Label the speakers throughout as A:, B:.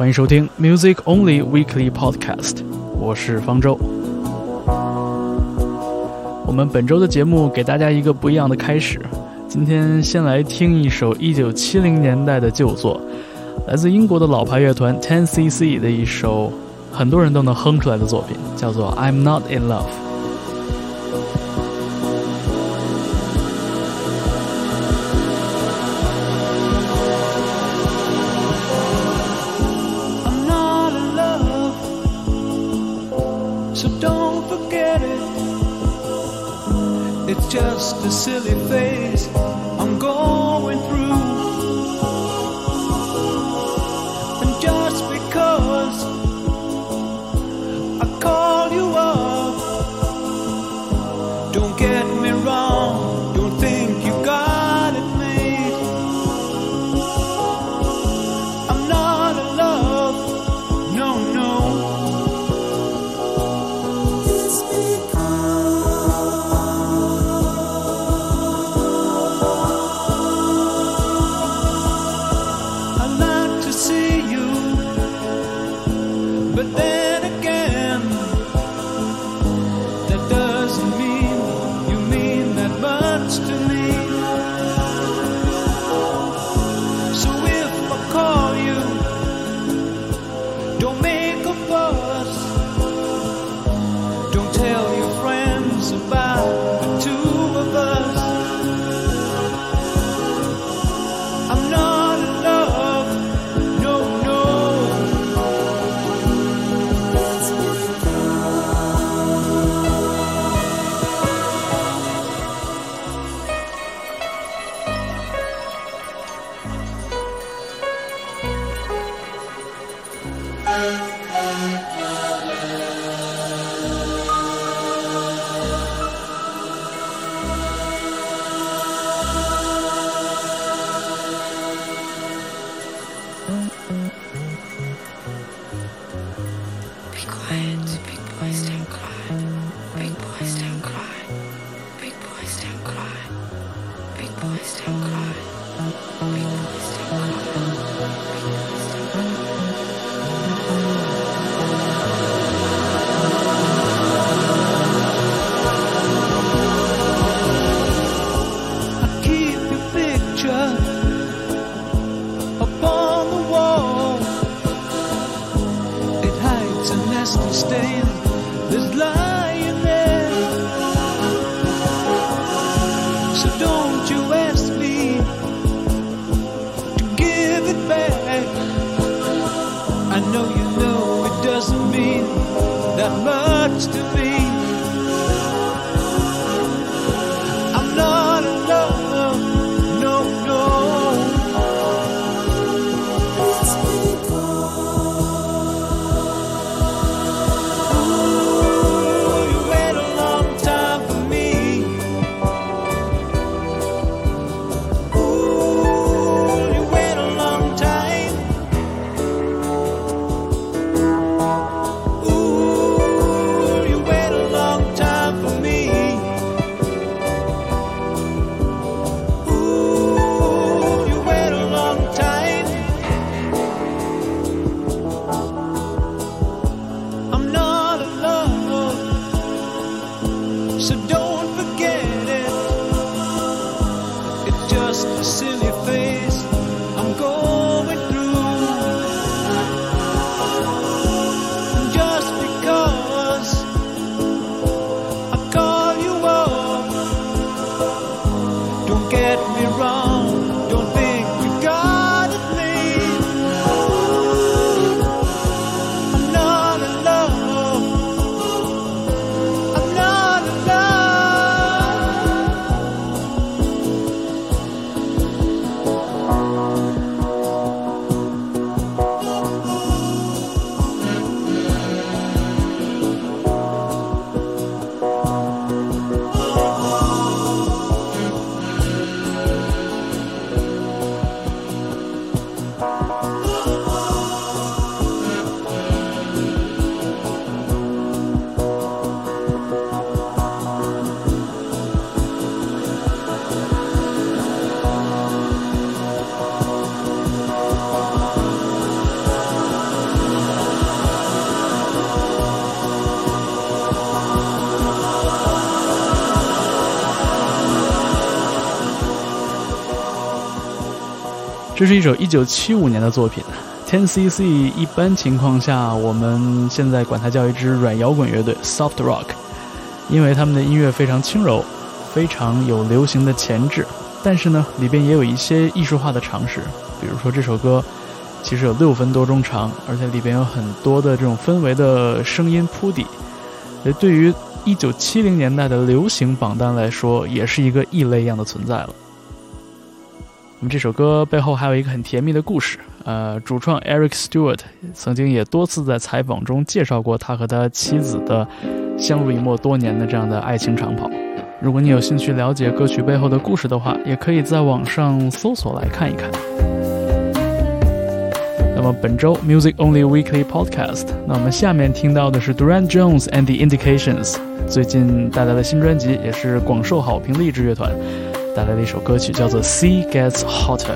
A: 欢迎收听 Music Only Weekly Podcast，我是方舟。我们本周的节目给大家一个不一样的开始，今天先来听一首1970年代的旧作，来自英国的老牌乐团 Ten CC 的一首很多人都能哼出来的作品，叫做《I'm Not in Love》。
B: Just a silly phase
C: 这是一首1975年的作品，Ten CC。一般情况下，我们现在管它叫一支软摇滚乐队 （soft rock），因为他们的音乐非常轻柔，非常有流行的潜质。但是呢，里边也有一些艺术化的尝试，比如说这首歌其实有六分多钟长，而且里边有很多的这种氛围的声音铺底。呃，对于1970年代的流行榜单来说，也是一个异类一样的存在了。那么这首歌背后还有一个很甜蜜的故事。呃，主创 Eric Stewart 曾经也多次在采访中介绍过他和他妻子的相濡以沫多年的这样的爱情长跑。如果你有兴趣了解歌曲背后的故事的话，也可以在网上搜索来看一看。那么本周 Music Only Weekly Podcast，那我们下面听到的是 Duran Jones and the Indications 最近带来的新专辑，也是广受好评的一支乐团。带来的一首歌曲叫做《Sea Gets Hotter》。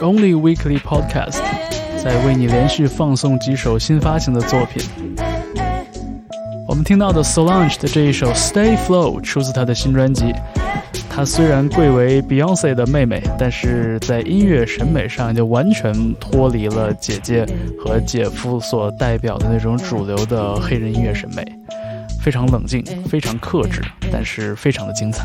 A: Only Weekly Podcast 在为你连续放送几首新发行的作品。我们听到的 Solange 的这一首 Stay Flow 出自她的新专辑。她虽然贵为 Beyonce 的妹妹，但是在音乐审美上就完全脱离了姐姐和姐夫所代表的那种主流的黑人音乐审美，非常冷静，非常克制，但是非常的精彩。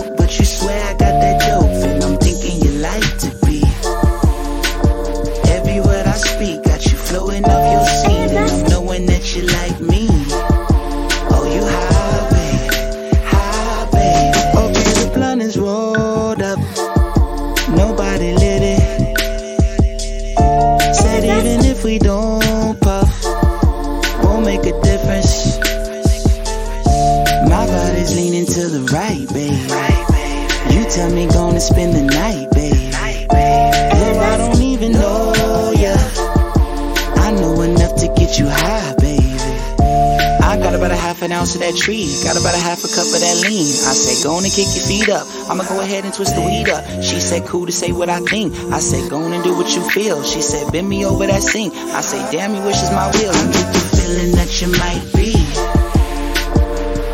D: an ounce of that tree. Got about a half a cup of that lean. I said, go on and kick your feet up. I'ma go ahead and twist the weed up. She said, cool to say what I think. I said, go on and do what you feel. She said, bend me over that sink. I say, damn, you wish is my will. I get the feeling that you might be.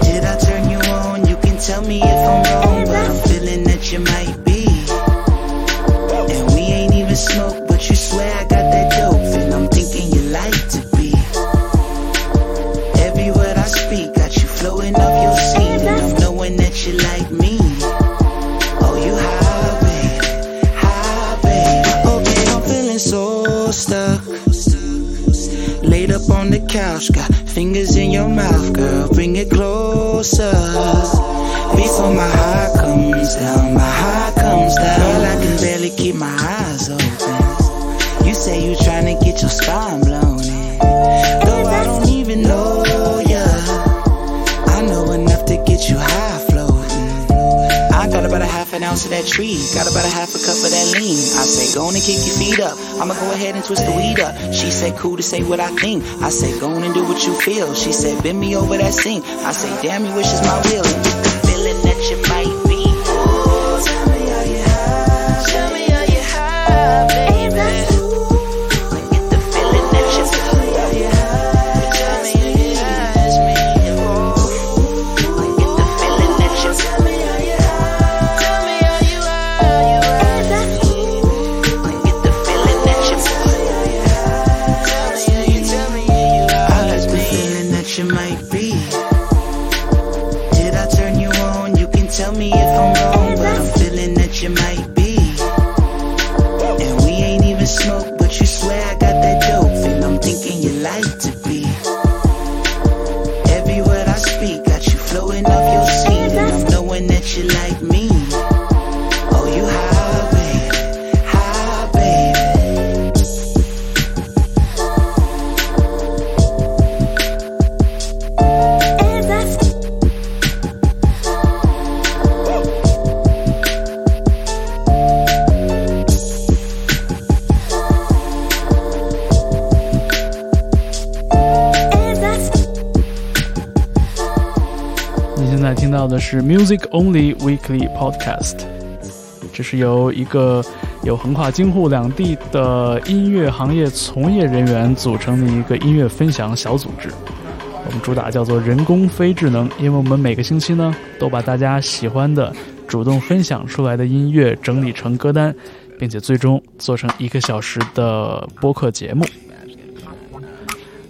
D: Did I turn you on? You can tell me if I'm wrong, but I'm feeling that you might couch, got fingers in your mouth, girl. Bring it closer. Before my heart comes down, my heart comes down. Ounce of that tree. Got about a half a cup of that lean. I say, go on and kick your feet up. I'ma go ahead and twist the weed up. She said, cool to say what I think. I said, go on and do what you feel. She said, bend me over that sink. I say, damn, you wish is my will. Feeling that you might
A: blowing up. 是 Music Only Weekly Podcast，这是由一个有横跨京沪两地的音乐行业从业人员组成的一个音乐分享小组织。我们主打叫做人工非智能，因为我们每个星期呢都把大家喜欢的、主动分享出来的音乐整理成歌单，并且最终做成一个小时的播客节目。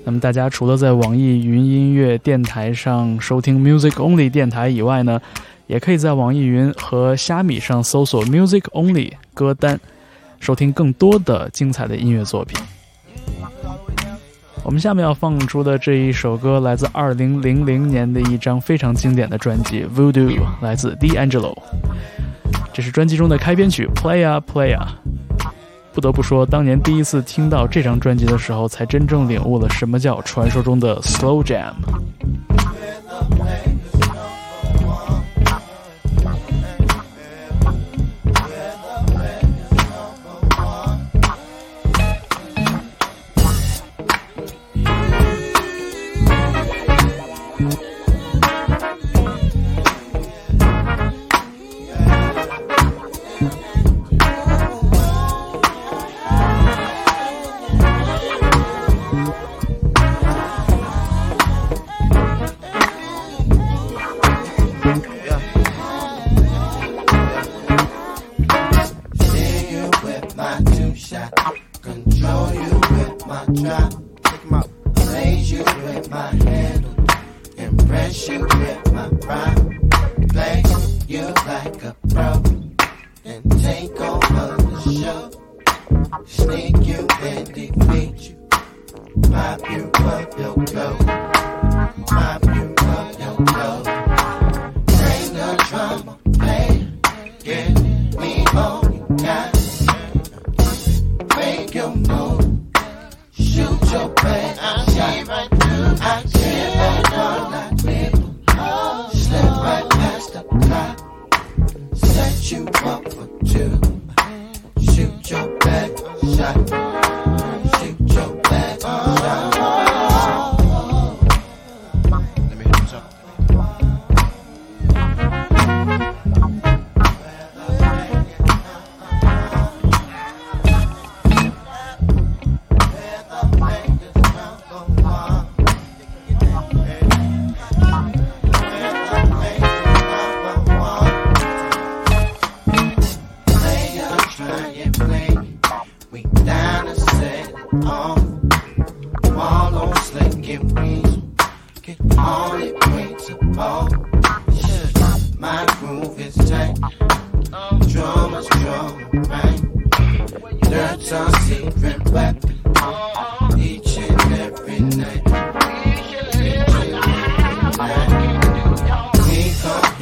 A: 那么大家除了在网易云音乐电台上收听 Music Only 电台以外呢，也可以在网易云和虾米上搜索 Music Only 歌单，收听更多的精彩的音乐作品。我们下面要放出的这一首歌来自2000年的一张非常经典的专辑《Voodoo》，来自 D'Angelo。这是专辑中的开篇曲《Playa Playa》。不得不说当年第一次听到这张专辑的时候才真正领悟了什么叫传说中的 slow jam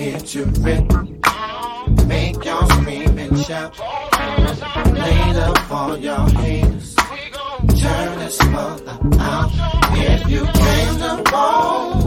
E: here to rip. Make y'all scream and shout. Lay up all y'all haters. Turn this mother out. If you came
F: to
G: fall.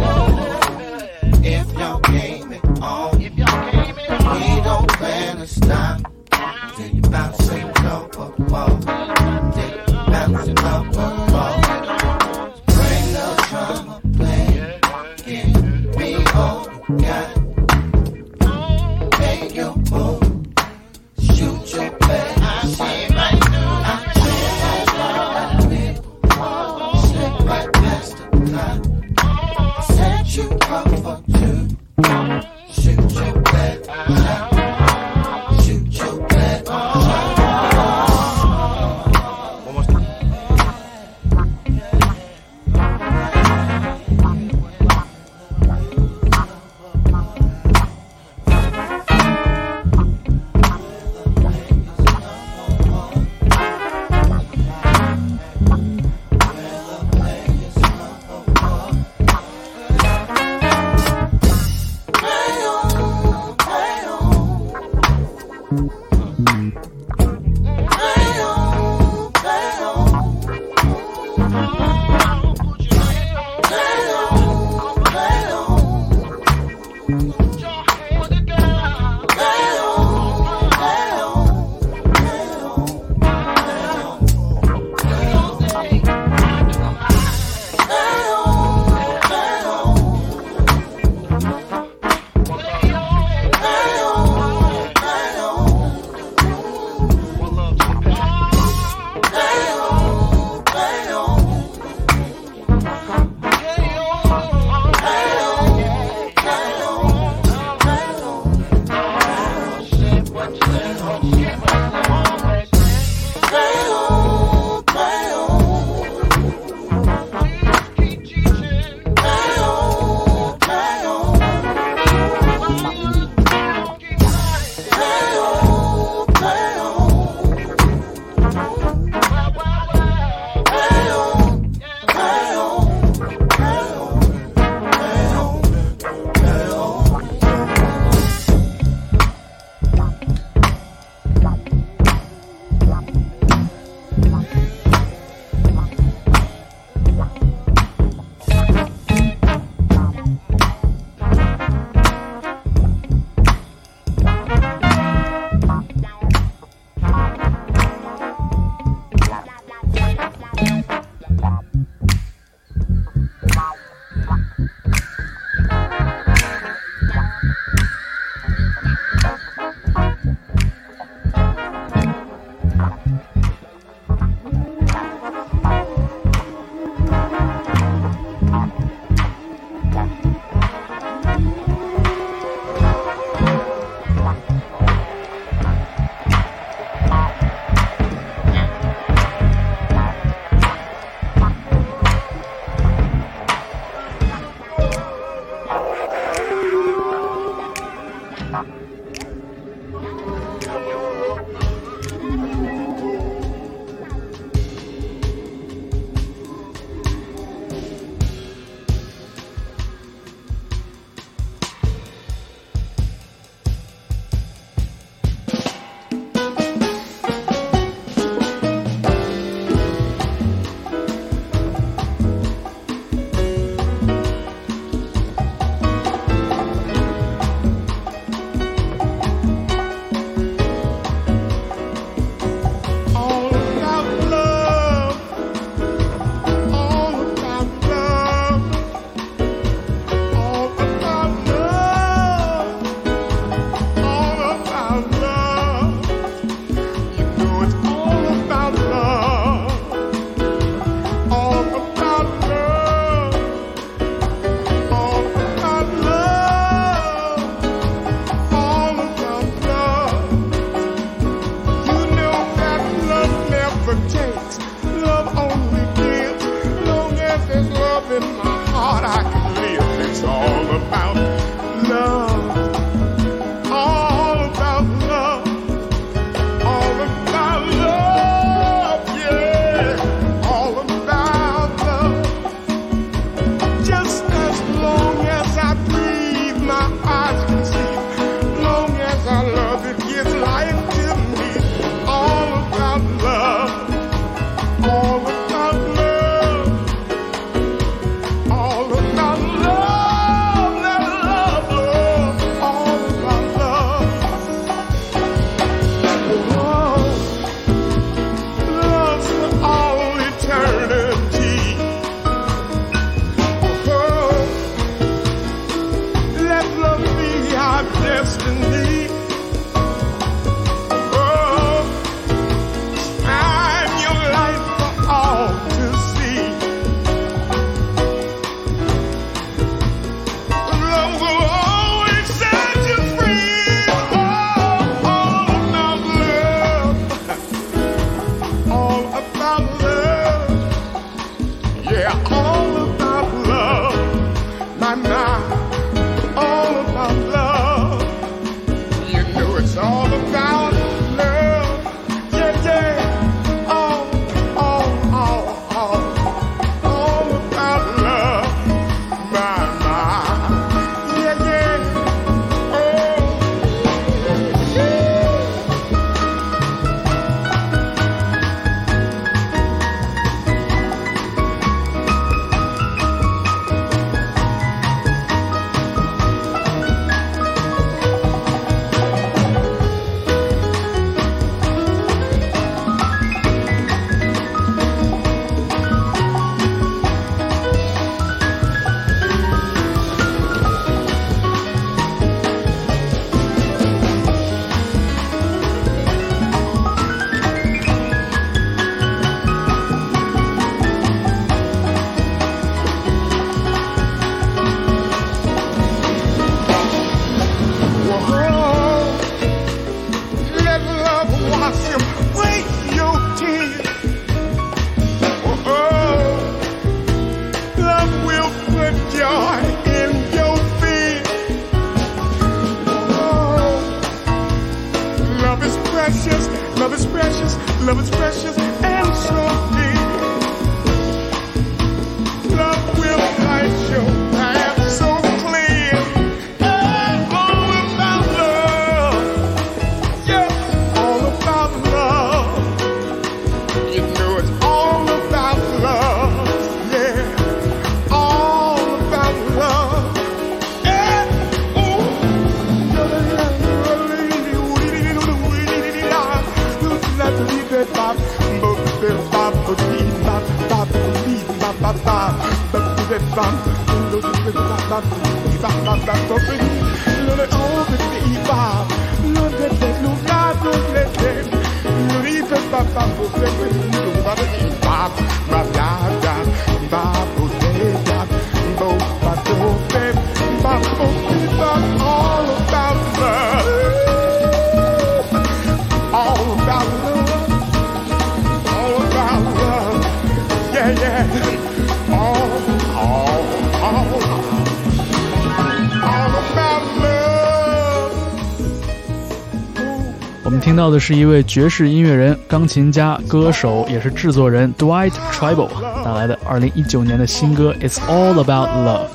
G: 是一位爵士音乐人、钢琴家、歌手，也是制作人 Dwight Tribal 带来的2019年的新歌《It's All About Love》，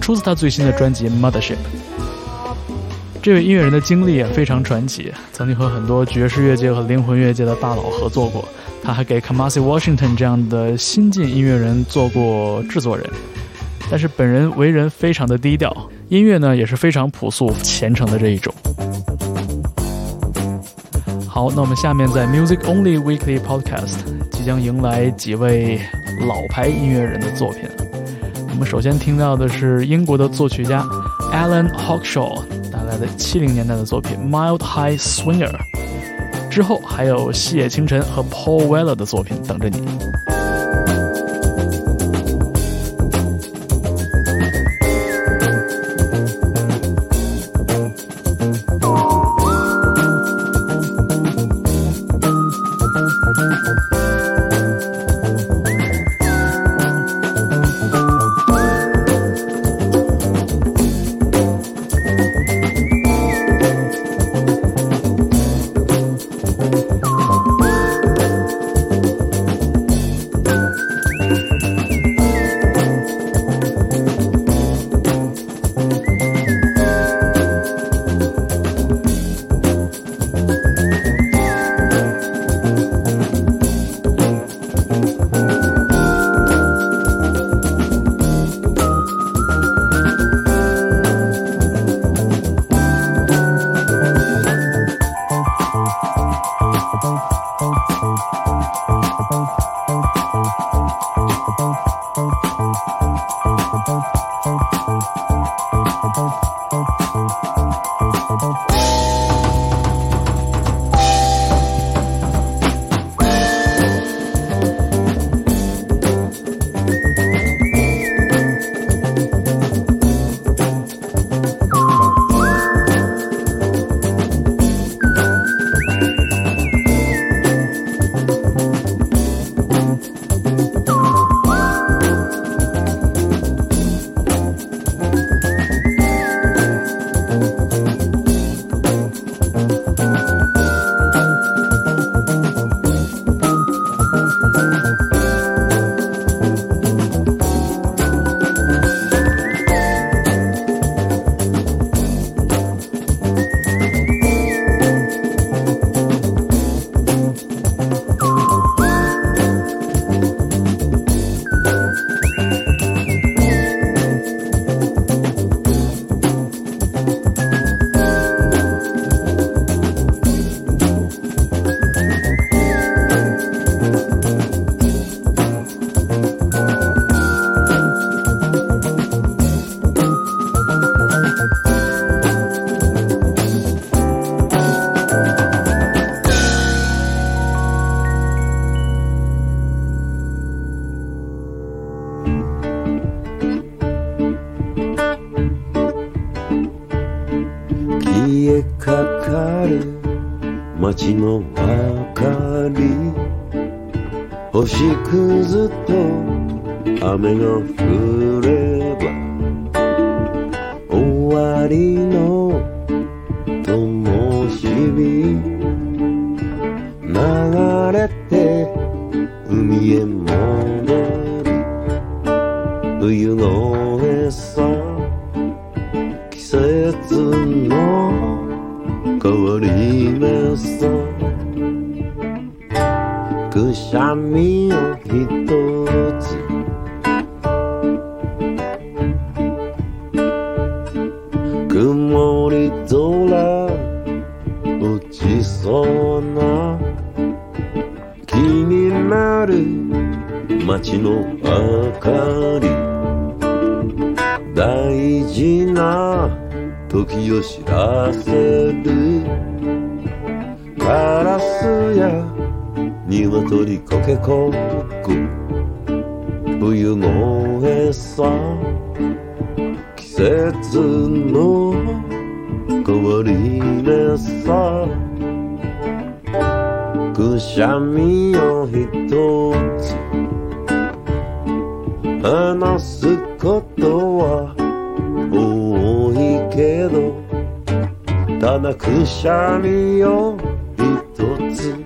G: 出自他最新的专辑《Mothership》。这位音乐人的经历也非常传奇，曾经和很多爵士乐界和灵魂乐界的大佬合作过。他还给 Kamasi Washington 这样的新晋音乐人做过制作人，但是本人为人非常的低调，音乐呢也是非常朴素虔诚的这一种。好，那我们下面在 Music Only Weekly Podcast 即将迎来几位老牌音乐人的作品。我们首先听到的是英国的作曲家 Alan Hawkshaw 带来的70年代的作品《Mild High Swinger》，之后还有细野晴臣和 Paul Weller 的作品等着你。
H: nigga. 冬の餌。季節の変わり目さ。くしゃみをひとつ。話すことは多いけどただくしゃみをひとつ。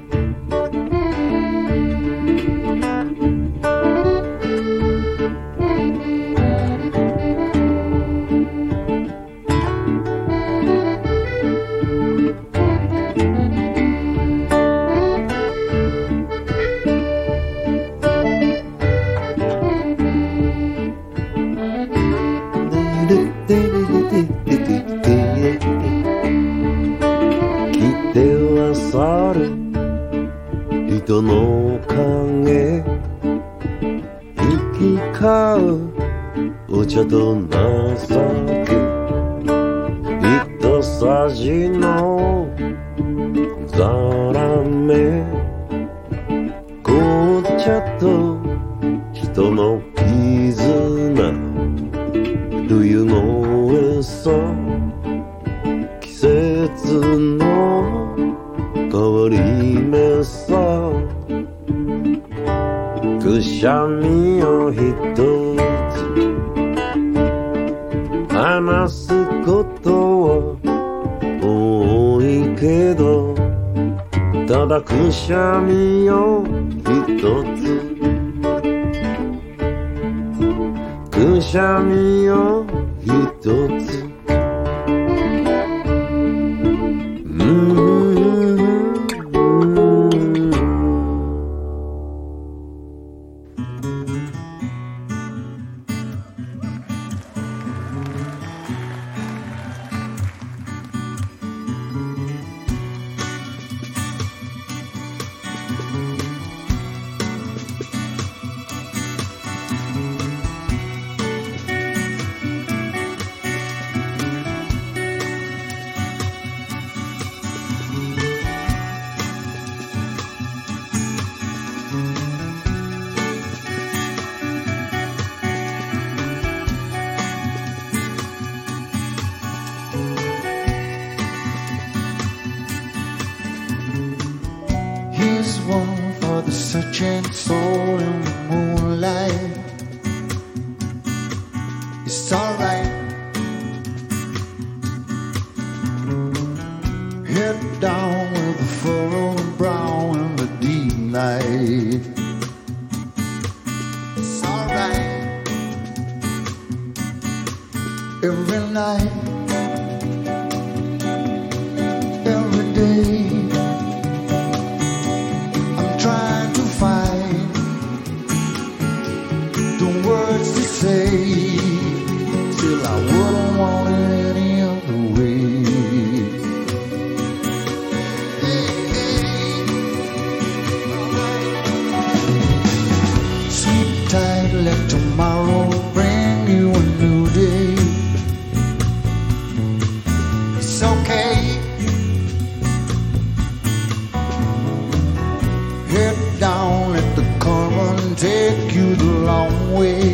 E: Way.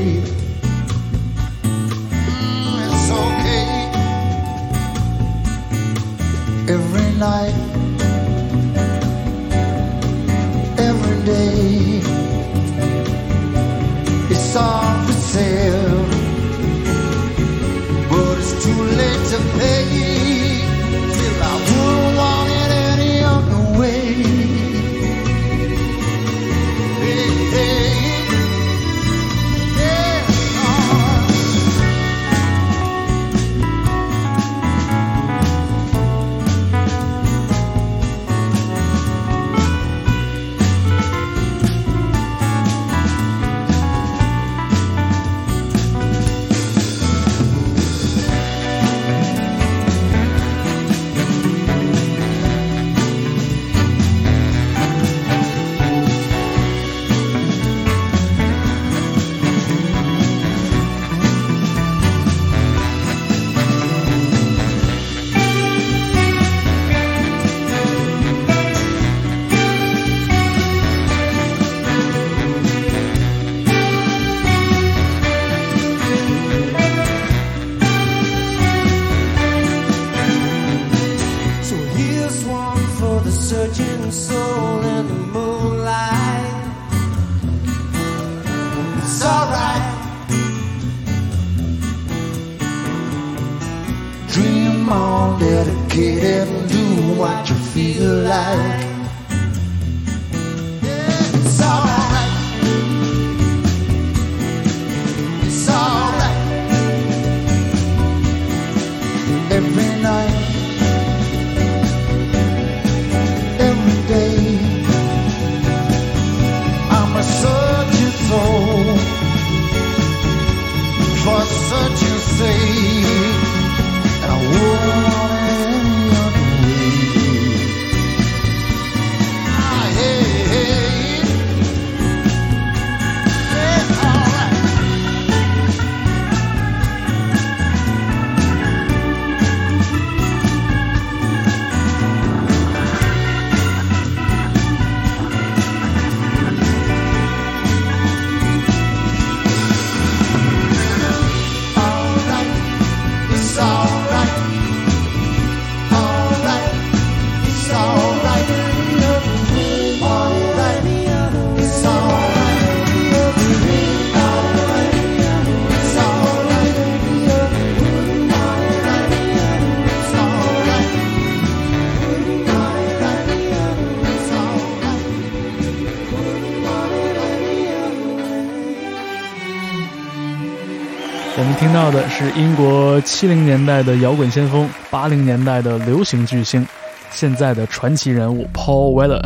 A: 英国七零年代的摇滚先锋，八零年代的流行巨星，现在的传奇人物 Paul Weller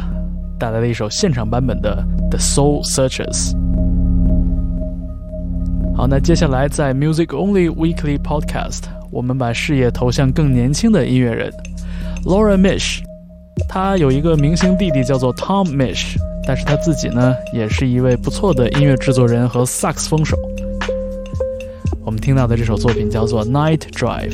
A: 带来了一首现场版本的《The Soul Searchers》。好，那接下来在 Music Only Weekly Podcast，我们把视野投向更年轻的音乐人 Laura Mish。他有一个明星弟弟叫做 Tom Mish，但是他自己呢，也是一位不错的音乐制作人和萨克斯风手。听到的这首作品叫做《Night Drive》。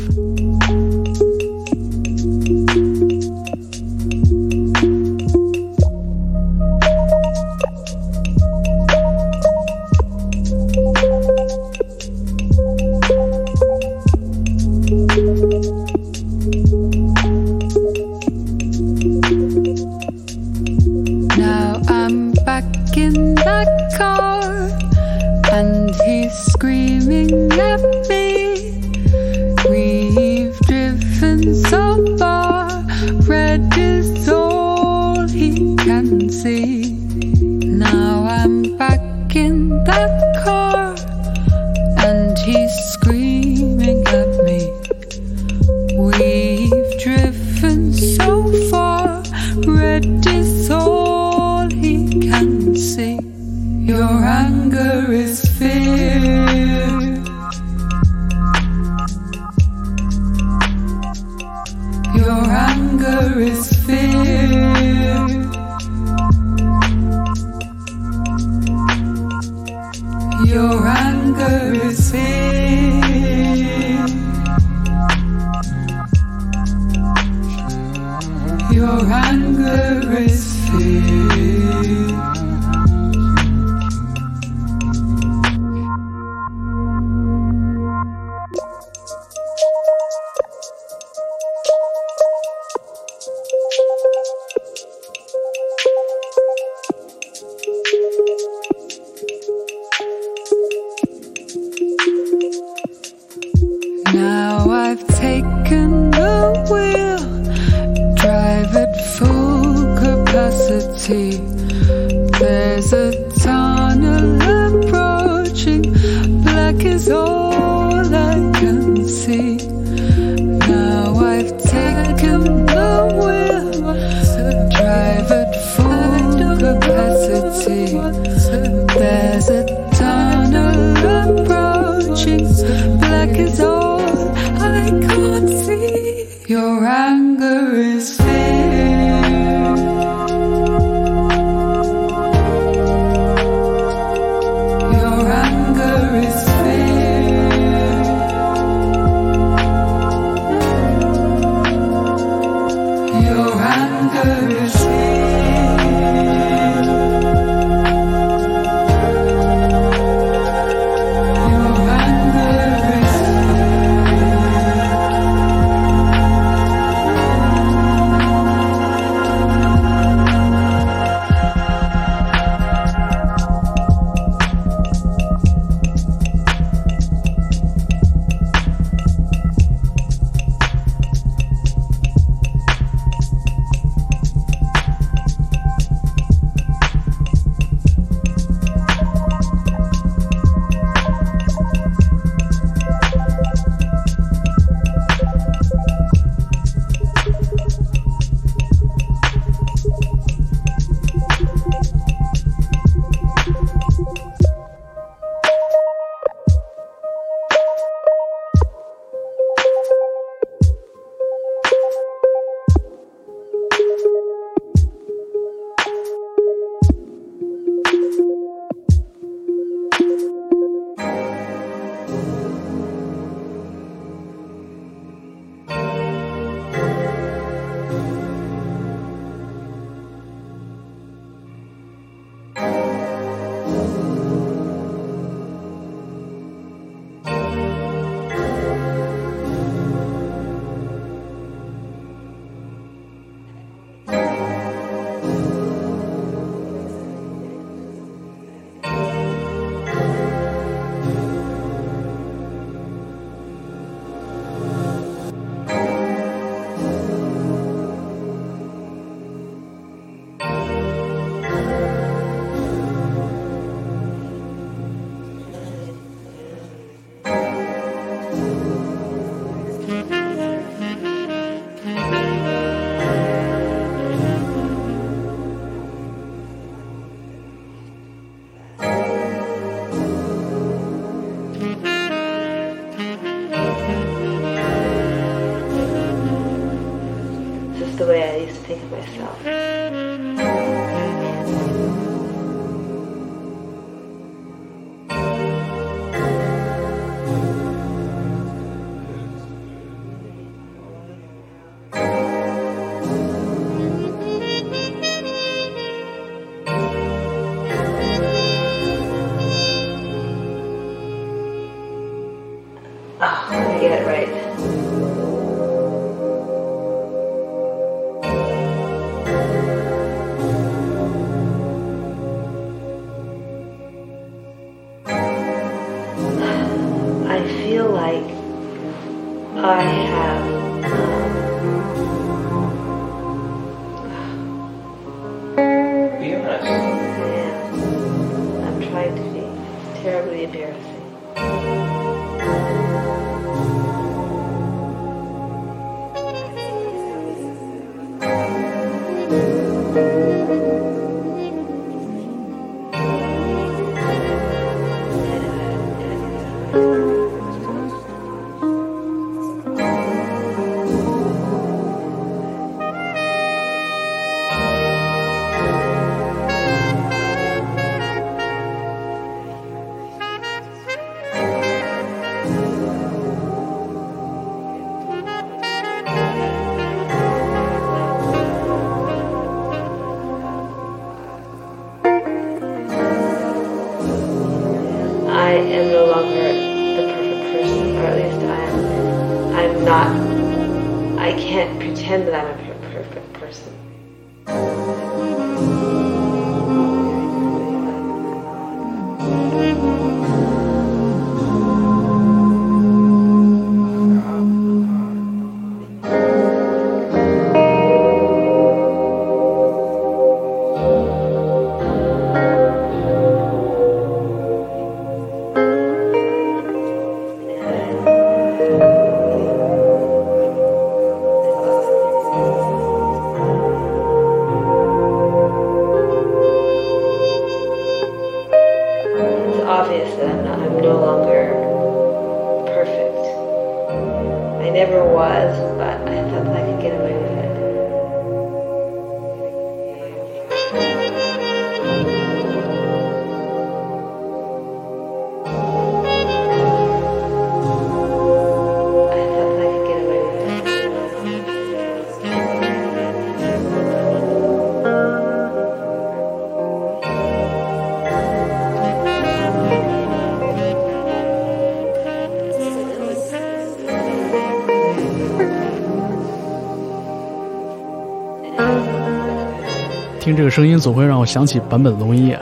A: 听这个声音总会让我想起坂本龙一啊。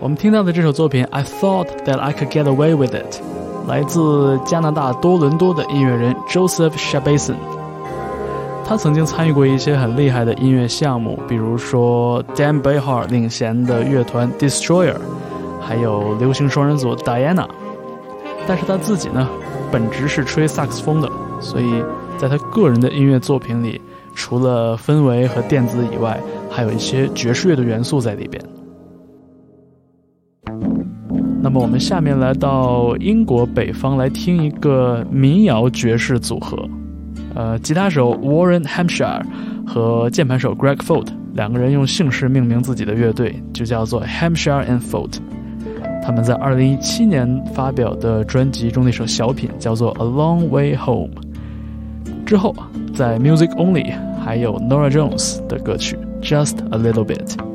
A: 我们听到的这首作品《I Thought That I Could Get Away with It》，来自加拿大多伦多的音乐人 Joseph Shabason。他曾经参与过一些很厉害的音乐项目，比如说 Dan Behar 领衔的乐团 Destroyer，还有流行双人组 Diana。但是他自己呢，本职是吹萨克斯风的，所以在他个人的音乐作品里，除了氛围和电子以外，还有一些爵士乐的元素在里边。那么我们下面来到英国北方来听一个民谣爵士组合，呃，吉他手 Warren Hampshire 和键盘手 Greg Folt 两个人用姓氏命名自己的乐队，就叫做 Hampshire and Folt。他们在2017年发表的专辑中那首小品叫做《A Long Way Home》。之后，在 Music Only 还有 Nora Jones 的歌曲《Just a Little Bit》。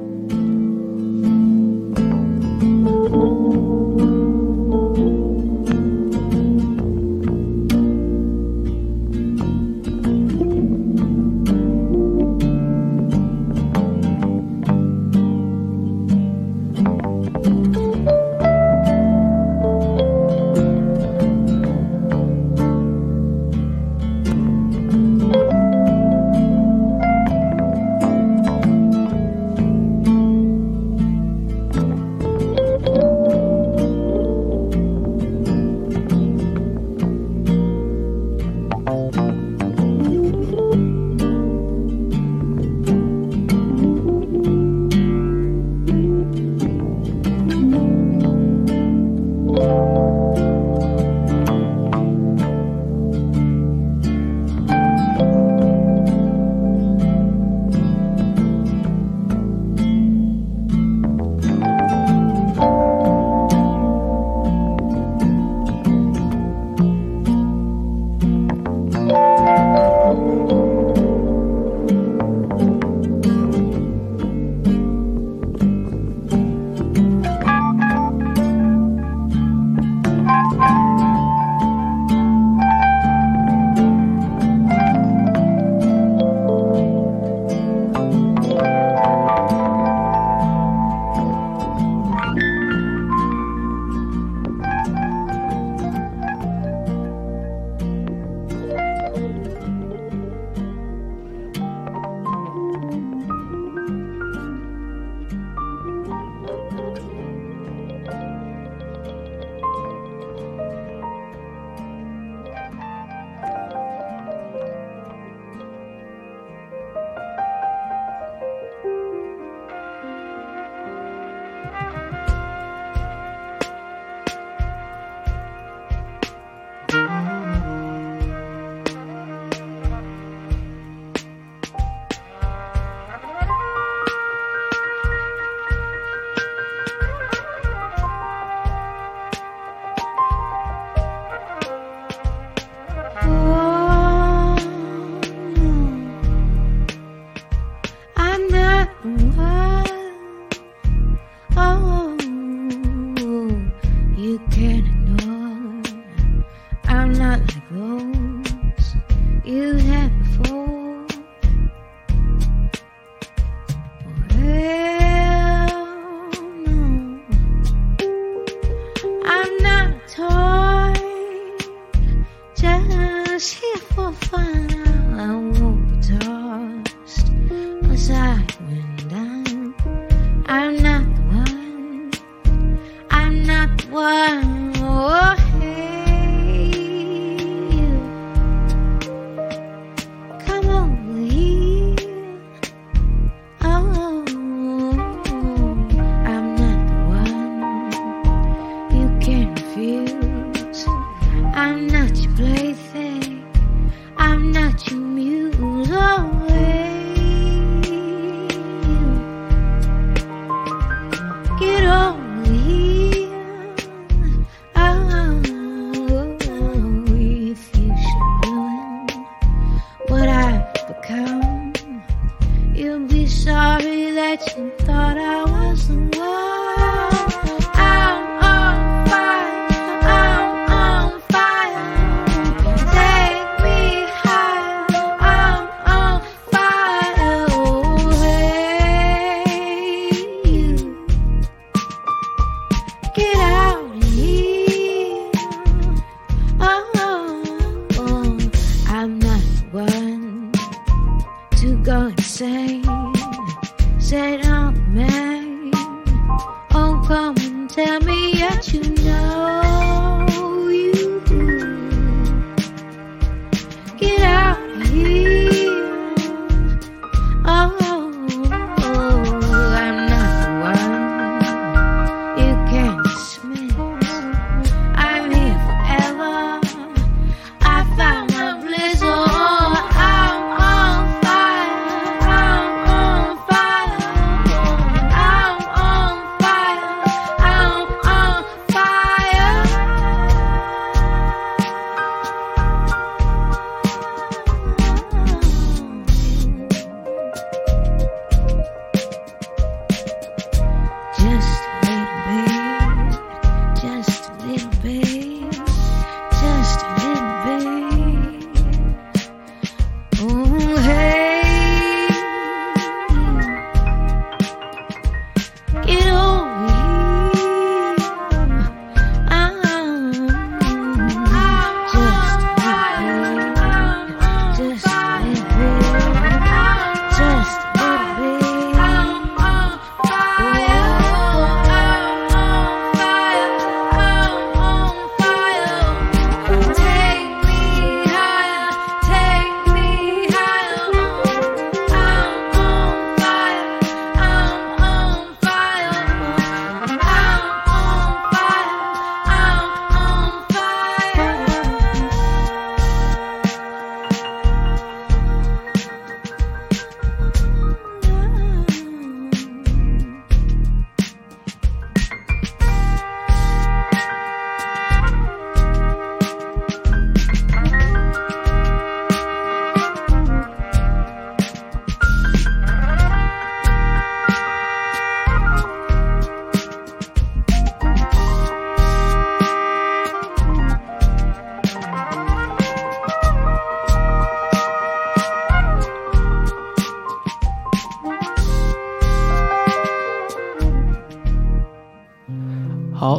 I: I'm not like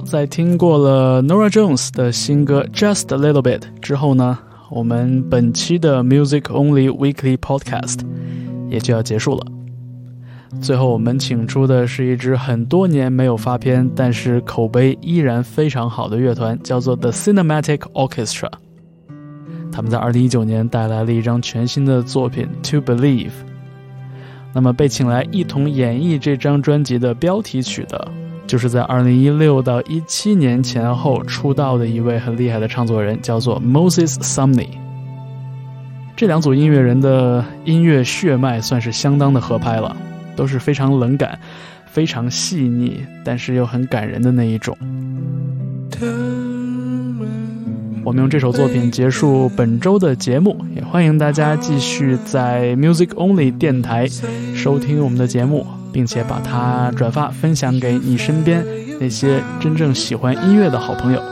A: 在听过了 Nora Jones 的新歌 Just a Little Bit 之后呢，我们本期的 Music Only Weekly Podcast 也就要结束了。最后，我们请出的是一支很多年没有发片，但是口碑依然非常好的乐团，叫做 The Cinematic Orchestra。他们在2019年带来了一张全新的作品《To Believe》。那么，被请来一同演绎这张专辑的标题曲的，就是在2016到17年前后出道的一位很厉害的唱作人，叫做 Moses Sumney。这两组音乐人的音乐血脉算是相当的合拍了，都是非常冷感、非常细腻，但是又很感人的那一种。我们用这首作品结束本周的节目，也欢迎大家继续在 Music Only 电台收听我们的节目，并且把它转发分享给你身边那些真正喜欢音乐的好朋友。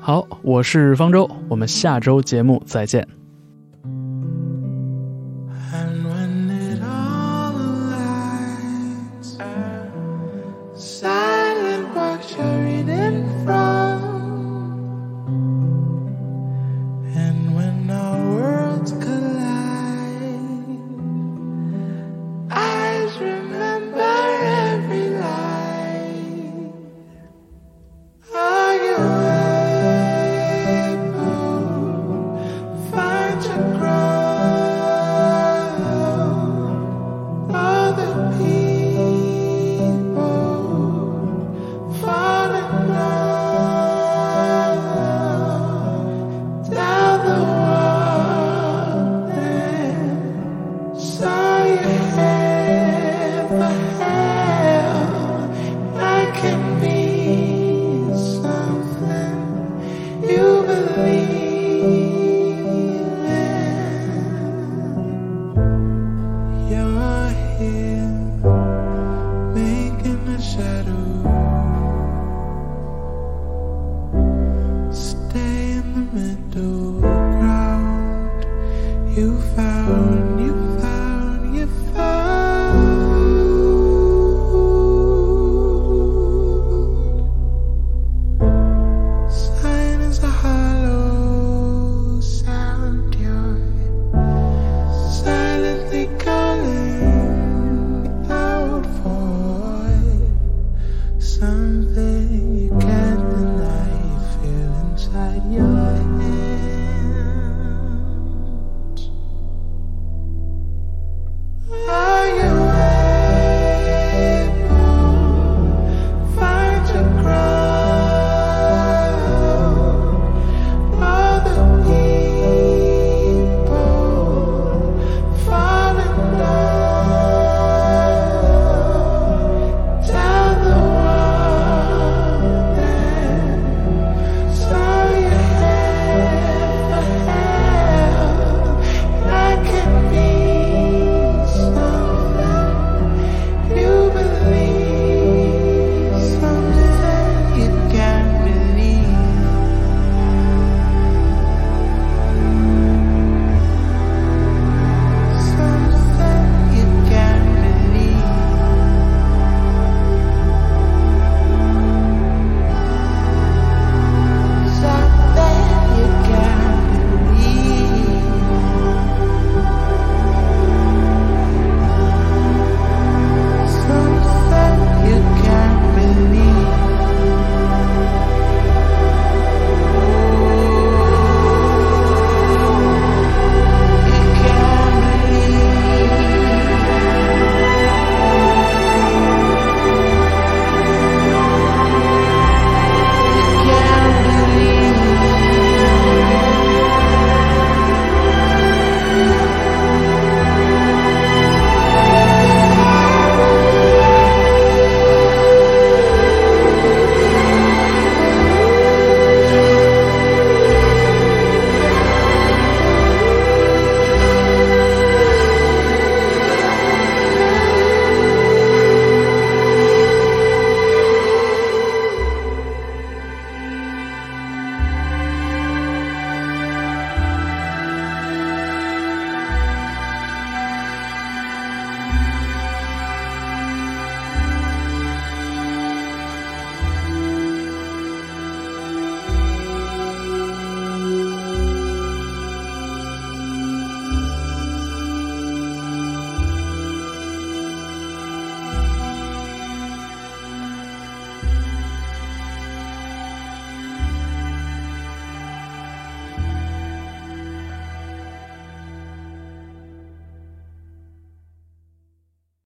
A: 好，我是方舟，我们下周节目再见。
C: All